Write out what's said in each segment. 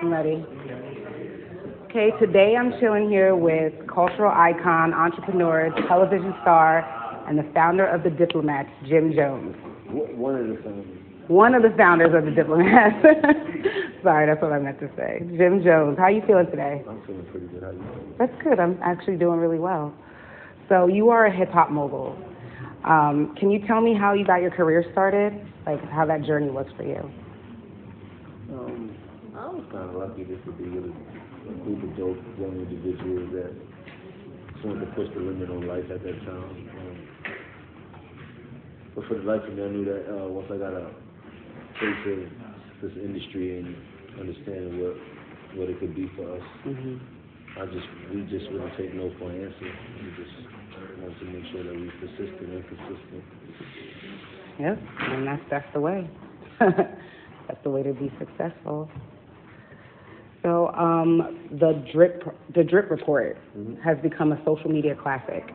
I'm ready. Okay, today I'm chilling here with cultural icon, entrepreneur, television star, and the founder of the Diplomats, Jim Jones. One of the founders. One of the founders of the Diplomats. Sorry, that's what I meant to say. Jim Jones, how are you feeling today? I'm feeling pretty good. How you feeling? That's good. I'm actually doing really well. So you are a hip hop mogul. Um, can you tell me how you got your career started? Like how that journey was for you? I was kind of lucky just to be with a, group of dope young individuals that wanted to push the limit on life at that time. Um, but for the life of me, I knew that uh, once I got a taste of this industry and understanding what what it could be for us, hmm I just we just wouldn't take no for an answer. We just wanted to make sure that we persistent and consistent. Yep, and that's that's the way. that's the way to be successful. So um, the drip the drip report Mhm. has become a social media classic,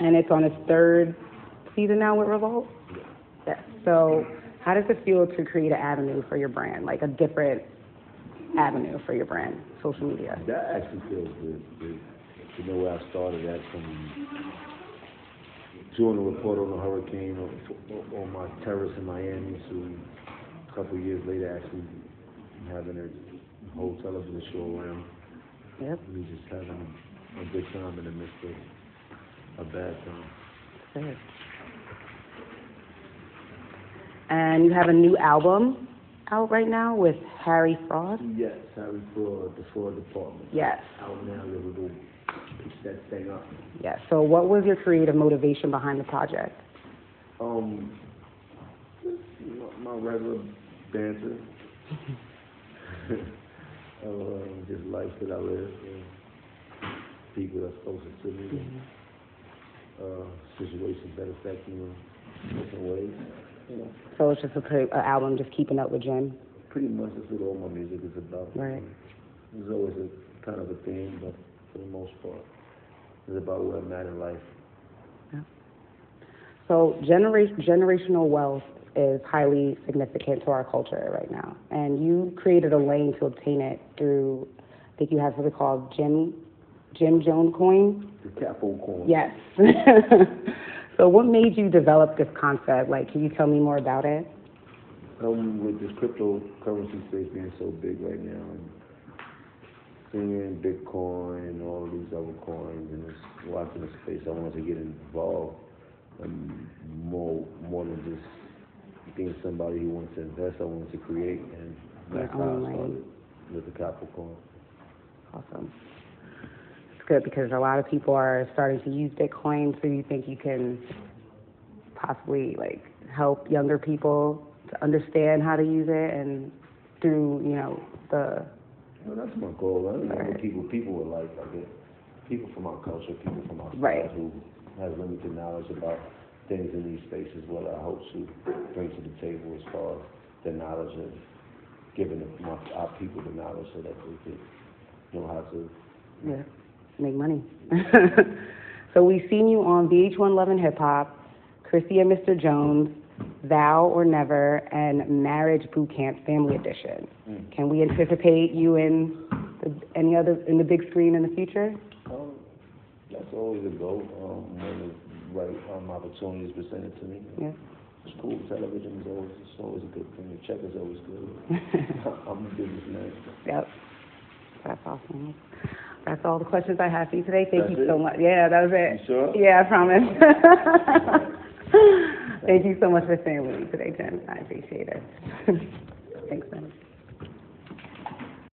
and it's on its third season now with Revolt. Yes. So how does it feel to create an avenue for your brand, like a different avenue for your brand, social media? That actually feels good. good. You know where I started at from doing a report on the hurricane on, on my terrace in Miami to a couple of years later actually having a whole television show around. Yep. We just having a good time in the midst of a bad time. And you have a new album out right now with Harry Fraud. Yes, Harry Fraud, the fraud department. Yes. Out now, going pick that thing up. Yes. So, what was your creative motivation behind the project? Um, my, my regular banter. life that I live. People that's closest to me. Uh, situations that affect me in different ways. So it's just a cre- a album, just keeping up with Jim. pretty much that's what all my music is about. Right. There's always a kind of a theme, but for the most part, it's about where I'm at in life. So, genera- generational wealth is highly significant to our culture right now, and you created a lane to obtain it through. I think you have something called Jim Jim Jones Coin. The capo coin. Yes. so, what made you develop this concept? Like, can you tell me more about it? um, with this cryptocurrency space being so big right now, and seeing Bitcoin and all these other coins, and just watching the space, I wanted to get involved, and more more than just being somebody who wants to invest. I wanted to create, and that's how I started with the Capo Coin. Awesome. It's good because a lot of people are starting to use Bitcoin. So, you think you can possibly like help younger people to understand how to use it and through you know the Well, that's my goal. I don't know what people people would like. I get people from our culture, people from our Right. side who have limited knowledge about things in these spaces. What I hope to bring to the table as far as the knowledge of giving our people the knowledge so that they could how to. yeah, make money. so we've seen you on VH1 Love and Hip Hop, Chrissy and Mr. Jones, Thou or Never, and Marriage Boot Camp Family Edition. Mm. Can we anticipate you in the, any other in the big screen in the future? Um, that's always a goal. Um, when the right um, opportunity is presented to me. Yeah. It's cool. Television is always it's always a good thing. The check is always good. I'm a businessman. Yep. That's awesome. That's all the questions I have for you today. Thank That's you so it? much. Yeah, that was it. You sure? Yeah, I promise. Thank you so much for staying with me today, Jim. I appreciate it. Thanks, man.